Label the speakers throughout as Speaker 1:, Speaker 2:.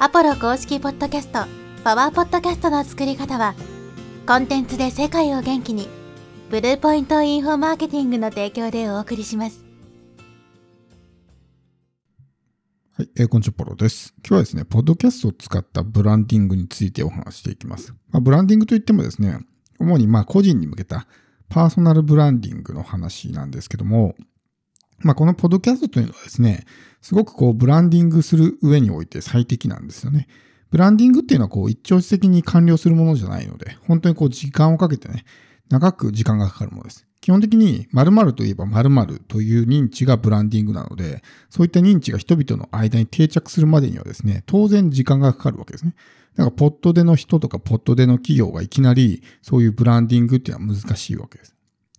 Speaker 1: アポロ公式ポッドキャスト、パワーポッドキャストの作り方は、コンテンツで世界を元気に、ブルーポイントインフォマーケティングの提供でお送りします。
Speaker 2: はい、えーこんにちは、ポロです。今日はですね、ポッドキャストを使ったブランディングについてお話ししていきます。まあ、ブランディングといってもですね、主にまあ個人に向けたパーソナルブランディングの話なんですけども、まあ、このポッドキャストというのはですね、すごくこうブランディングする上において最適なんですよね。ブランディングっていうのはこう一朝一夕に完了するものじゃないので、本当にこう時間をかけてね、長く時間がかかるものです。基本的に〇〇といえば〇〇という認知がブランディングなので、そういった認知が人々の間に定着するまでにはですね、当然時間がかかるわけですね。だから、ポットでの人とかポットでの企業がいきなりそういうブランディングっていうのは難しいわけです。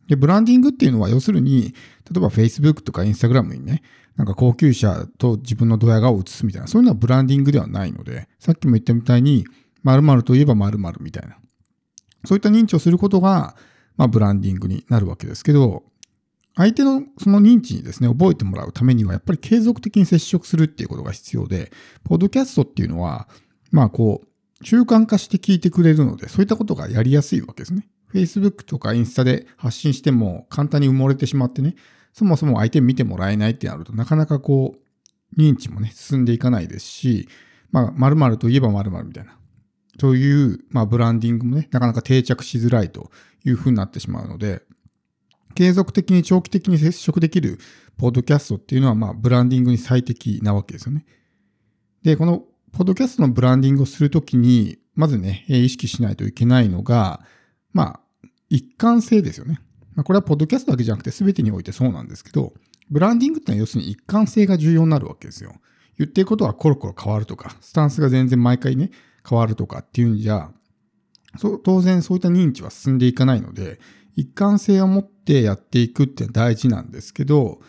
Speaker 2: で、ブランディングっていうのは要するに、例えば Facebook とか Instagram にね、なんか高級車と自分のドヤ顔を映すみたいな、そういうのはブランディングではないので、さっきも言ったみたいに、〇〇といえば〇〇みたいな。そういった認知をすることが、まあ、ブランディングになるわけですけど、相手のその認知にですね、覚えてもらうためには、やっぱり継続的に接触するっていうことが必要で、ポッドキャストっていうのは、まあこう、習慣化して聞いてくれるので、そういったことがやりやすいわけですね。Facebook とかインスタで発信しても簡単に埋もれてしまってね、そもそも相手見てもらえないってなるとなかなかこう、認知もね、進んでいかないですし、まあ、〇〇といえば〇〇みたいな。そういう、まあ、ブランディングもね、なかなか定着しづらいというふうになってしまうので、継続的に長期的に接触できるポッドキャストっていうのは、まあ、ブランディングに最適なわけですよね。で、このポッドキャストのブランディングをするときに、まずね、意識しないといけないのが、まあ、一貫性ですよね。まあ、これはポッドキャストだけじゃなくて全てにおいてそうなんですけど、ブランディングってのは要するに一貫性が重要になるわけですよ。言ってることはコロコロ変わるとか、スタンスが全然毎回ね、変わるとかっていうんじゃ、そ当然そういった認知は進んでいかないので、一貫性を持ってやっていくって大事なんですけど、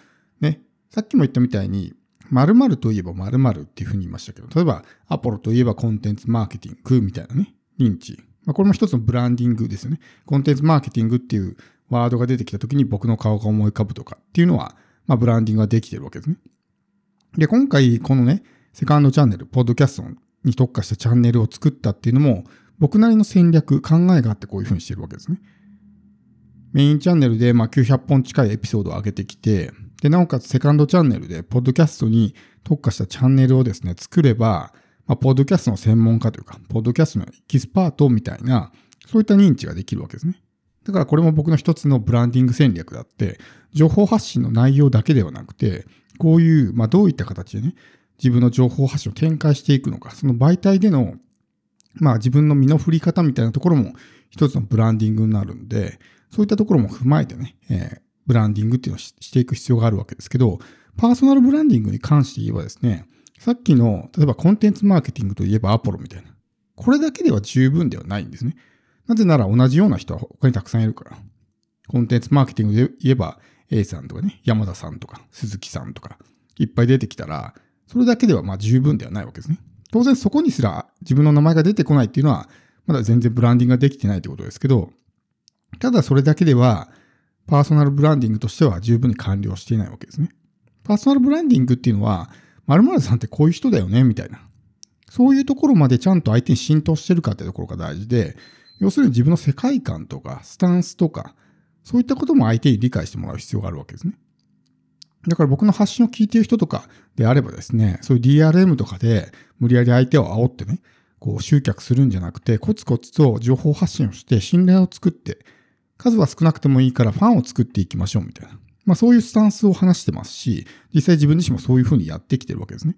Speaker 2: ね、さっきも言ったみたいに、〇〇といえば〇〇っていうふうに言いましたけど、例えばアポロといえばコンテンツマーケティングみたいなね、認知。まあ、これも一つのブランディングですよね。コンテンツマーケティングっていうワードが出てきた時に僕の顔が思い浮かぶとかっていうのは、まあ、ブランディングができてるわけですね。で、今回このね、セカンドチャンネル、ポッドキャストに特化したチャンネルを作ったっていうのも、僕なりの戦略、考えがあってこういうふうにしてるわけですね。メインチャンネルでま900本近いエピソードを上げてきて、で、なおかつセカンドチャンネルで、ポッドキャストに特化したチャンネルをですね、作れば、まあ、ポッドキャストの専門家というか、ポッドキャストのエキスパートみたいな、そういった認知ができるわけですね。だからこれも僕の一つのブランディング戦略だって、情報発信の内容だけではなくて、こういう、まあどういった形でね、自分の情報発信を展開していくのか、その媒体での、まあ自分の身の振り方みたいなところも一つのブランディングになるんで、そういったところも踏まえてね、えーブランディングっていうのをししていく必要があるわけですけど、パーソナルブランディングに関して言えばですね、さっきの、例えばコンテンツマーケティングといえばアポロみたいな。これだけでは十分ではないんですね。なぜなら同じような人は他にたくさんいるから。コンテンツマーケティングで言えば A さんとかね、山田さんとか鈴木さんとかいっぱい出てきたら、それだけではまあ十分ではないわけですね。当然そこにすら自分の名前が出てこないっていうのは、まだ全然ブランディングができてないってことですけど、ただそれだけでは、パーソナルブランディングとしては十分に完了していないわけですね。パーソナルブランディングっていうのは、〇〇さんってこういう人だよね、みたいな。そういうところまでちゃんと相手に浸透してるかってところが大事で、要するに自分の世界観とか、スタンスとか、そういったことも相手に理解してもらう必要があるわけですね。だから僕の発信を聞いている人とかであればですね、そういう DRM とかで無理やり相手を煽ってね、こう集客するんじゃなくて、コツコツと情報発信をして信頼を作って、数は少なくてもいいからファンを作っていきましょうみたいな。まあそういうスタンスを話してますし、実際自分自身もそういうふうにやってきてるわけですね。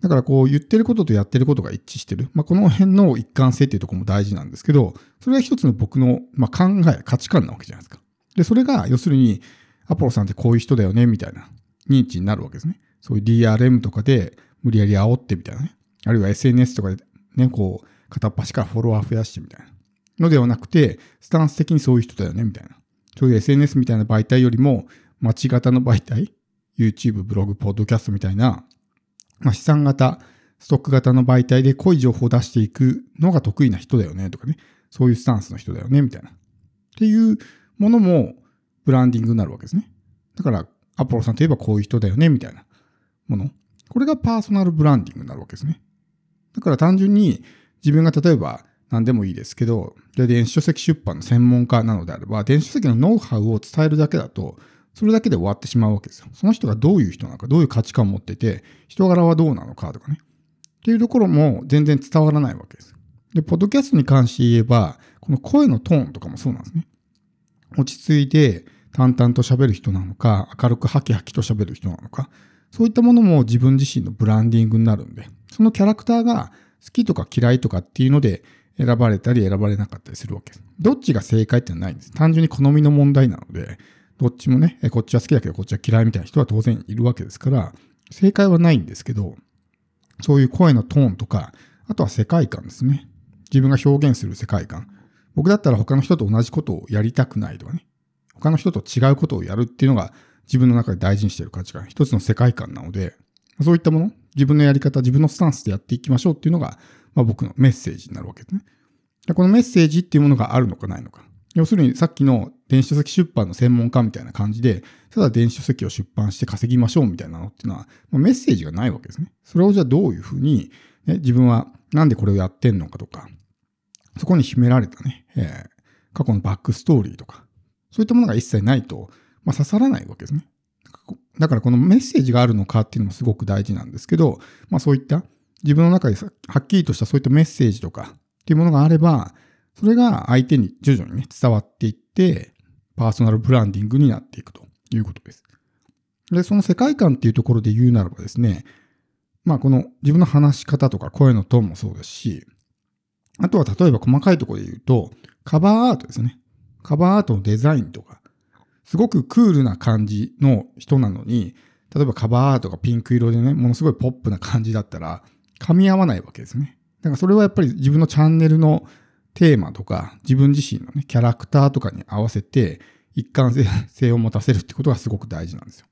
Speaker 2: だからこう言ってることとやってることが一致してる。まあこの辺の一貫性っていうところも大事なんですけど、それが一つの僕のまあ考え、価値観なわけじゃないですか。で、それが要するに、アポロさんってこういう人だよね、みたいな認知になるわけですね。そういう DRM とかで無理やり煽ってみたいなね。あるいは SNS とかでね、こう、片っ端からフォロワー増やしてみたいな。のではなくて、スタンス的にそういう人だよね、みたいな。そういう SNS みたいな媒体よりも、街型の媒体、YouTube、ブログ、ポッドキャストみたいな、まあ、資産型、ストック型の媒体で濃い情報を出していくのが得意な人だよね、とかね。そういうスタンスの人だよね、みたいな。っていうものも、ブランディングになるわけですね。だから、アポロさんといえばこういう人だよね、みたいなもの。これがパーソナルブランディングになるわけですね。だから単純に自分が例えば何でもいいですけど、電子書籍出版の専門家なのであれば、電子書籍のノウハウを伝えるだけだと、それだけで終わってしまうわけですよ。その人がどういう人なのか、どういう価値観を持ってて、人柄はどうなのかとかね。っていうところも全然伝わらないわけです。で、ポッドキャストに関して言えば、この声のトーンとかもそうなんですね。落ち着いて淡々と喋る人なのか、明るくハキハキと喋る人なのか、そういったものも自分自身のブランディングになるんで、そのキャラクターが好きとか嫌いとかっていうので選ばれたり選ばれなかったりするわけです。どっちが正解ってのはないんです。単純に好みの問題なので、どっちもね、こっちは好きだけどこっちは嫌いみたいな人は当然いるわけですから、正解はないんですけど、そういう声のトーンとか、あとは世界観ですね。自分が表現する世界観。僕だったら他の人と同じことをやりたくないとかね。他の人と違うことをやるっていうのが自分の中で大事にしている価値観、一つの世界観なので、そういったもの、自分のやり方、自分のスタンスでやっていきましょうっていうのが、まあ、僕のメッセージになるわけですね。でこのメッセージっていうものがあるのかないのか。要するにさっきの電子書籍出版の専門家みたいな感じで、ただ電子書籍を出版して稼ぎましょうみたいなのっていうのは、まあ、メッセージがないわけですね。それをじゃあどういうふうに、ね、自分はなんでこれをやってんのかとか、そこに秘められたね、えー、過去のバックストーリーとか、そういったものが一切ないと、まあ、刺さらないわけですね。だからこのメッセージがあるのかっていうのもすごく大事なんですけど、まあそういった自分の中ではっきりとしたそういったメッセージとかっていうものがあれば、それが相手に徐々にね、伝わっていって、パーソナルブランディングになっていくということです。で、その世界観っていうところで言うならばですね、まあこの自分の話し方とか声のトーンもそうですし、あとは例えば細かいところで言うと、カバーアートですね。カバーアートのデザインとか、すごくクールな感じの人なのに、例えばカバーアートがピンク色でね、ものすごいポップな感じだったら、噛み合わないわけですね。だからそれはやっぱり自分のチャンネルのテーマとか、自分自身のね、キャラクターとかに合わせて、一貫性を持たせるってことがすごく大事なんですよ。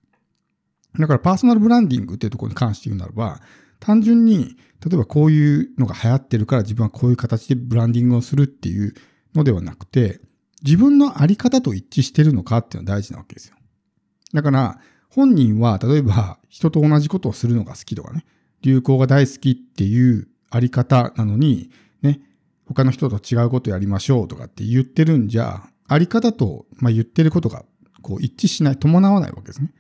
Speaker 2: だからパーソナルブランディングっていうところに関して言うならば、単純に、例えばこういうのが流行ってるから自分はこういう形でブランディングをするっていうのではなくて、自分のあり方と一致してるのかっていうのは大事なわけですよ。だから、本人は例えば人と同じことをするのが好きとかね、流行が大好きっていうあり方なのに、ね、他の人と違うことやりましょうとかって言ってるんじゃ、あり方と、まあ、言ってることがこう一致しない、伴わないわけですね。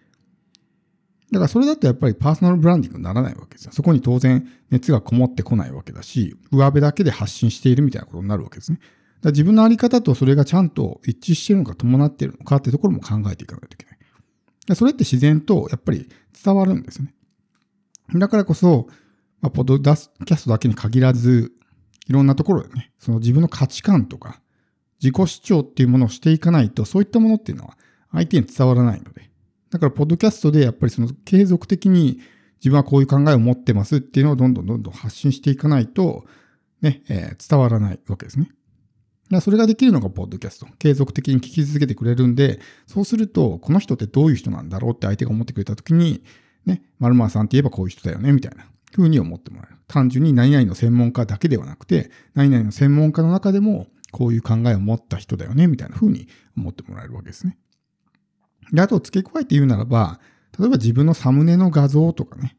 Speaker 2: だからそれだとやっぱりパーソナルブランディングにならないわけですよ。そこに当然熱がこもってこないわけだし、上辺だけで発信しているみたいなことになるわけですね。だから自分のあり方とそれがちゃんと一致してるのか伴っているのかってところも考えていかないといけない。それって自然とやっぱり伝わるんですね。だからこそ、まあ、ポッドキャストだけに限らず、いろんなところでね、その自分の価値観とか、自己主張っていうものをしていかないと、そういったものっていうのは相手に伝わらないので。だから、ポッドキャストでやっぱりその継続的に自分はこういう考えを持ってますっていうのをどんどんどんどん発信していかないと、ね、えー、伝わらないわけですね。それができるのがポッドキャスト。継続的に聞き続けてくれるんで、そうすると、この人ってどういう人なんだろうって相手が思ってくれたときに、ね、〇〇さんって言えばこういう人だよね、みたいな風に思ってもらえる。単純に何々の専門家だけではなくて、何々の専門家の中でも、こういう考えを持った人だよね、みたいな風に思ってもらえるわけですね。で、あと付け加えて言うならば、例えば自分のサムネの画像とかね、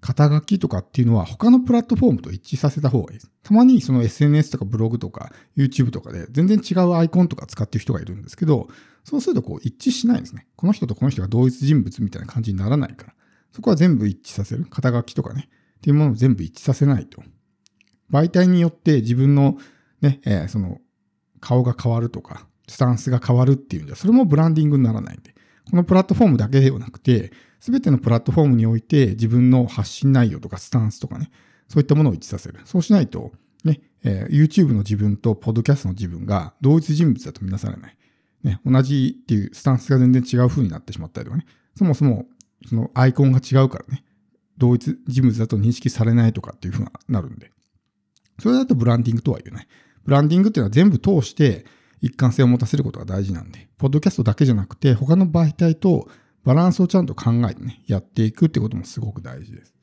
Speaker 2: 肩書きとかっていうのは他のプラットフォームと一致させた方がいいです。たまにその SNS とかブログとか YouTube とかで全然違うアイコンとか使ってる人がいるんですけど、そうするとこう一致しないんですね。この人とこの人が同一人物みたいな感じにならないから。そこは全部一致させる。肩書きとかね。っていうものを全部一致させないと。媒体によって自分のね、えー、その顔が変わるとか、スタンスが変わるっていうんじゃ、それもブランディングにならないんで。このプラットフォームだけではなくて、すべてのプラットフォームにおいて自分の発信内容とかスタンスとかね、そういったものを一致させる。そうしないと、ね、えー、YouTube の自分と Podcast の自分が同一人物だとみなされない。ね、同じっていうスタンスが全然違う風になってしまったりとかね。そもそも、そのアイコンが違うからね、同一人物だと認識されないとかっていうふうになるんで。それだとブランディングとは言えない。ブランディングっていうのは全部通して一貫性を持たせることが大事なんで、ポッドキャストだけじゃなくて、他の媒体とバランスをちゃんと考えてね、やっていくってこともすごく大事です。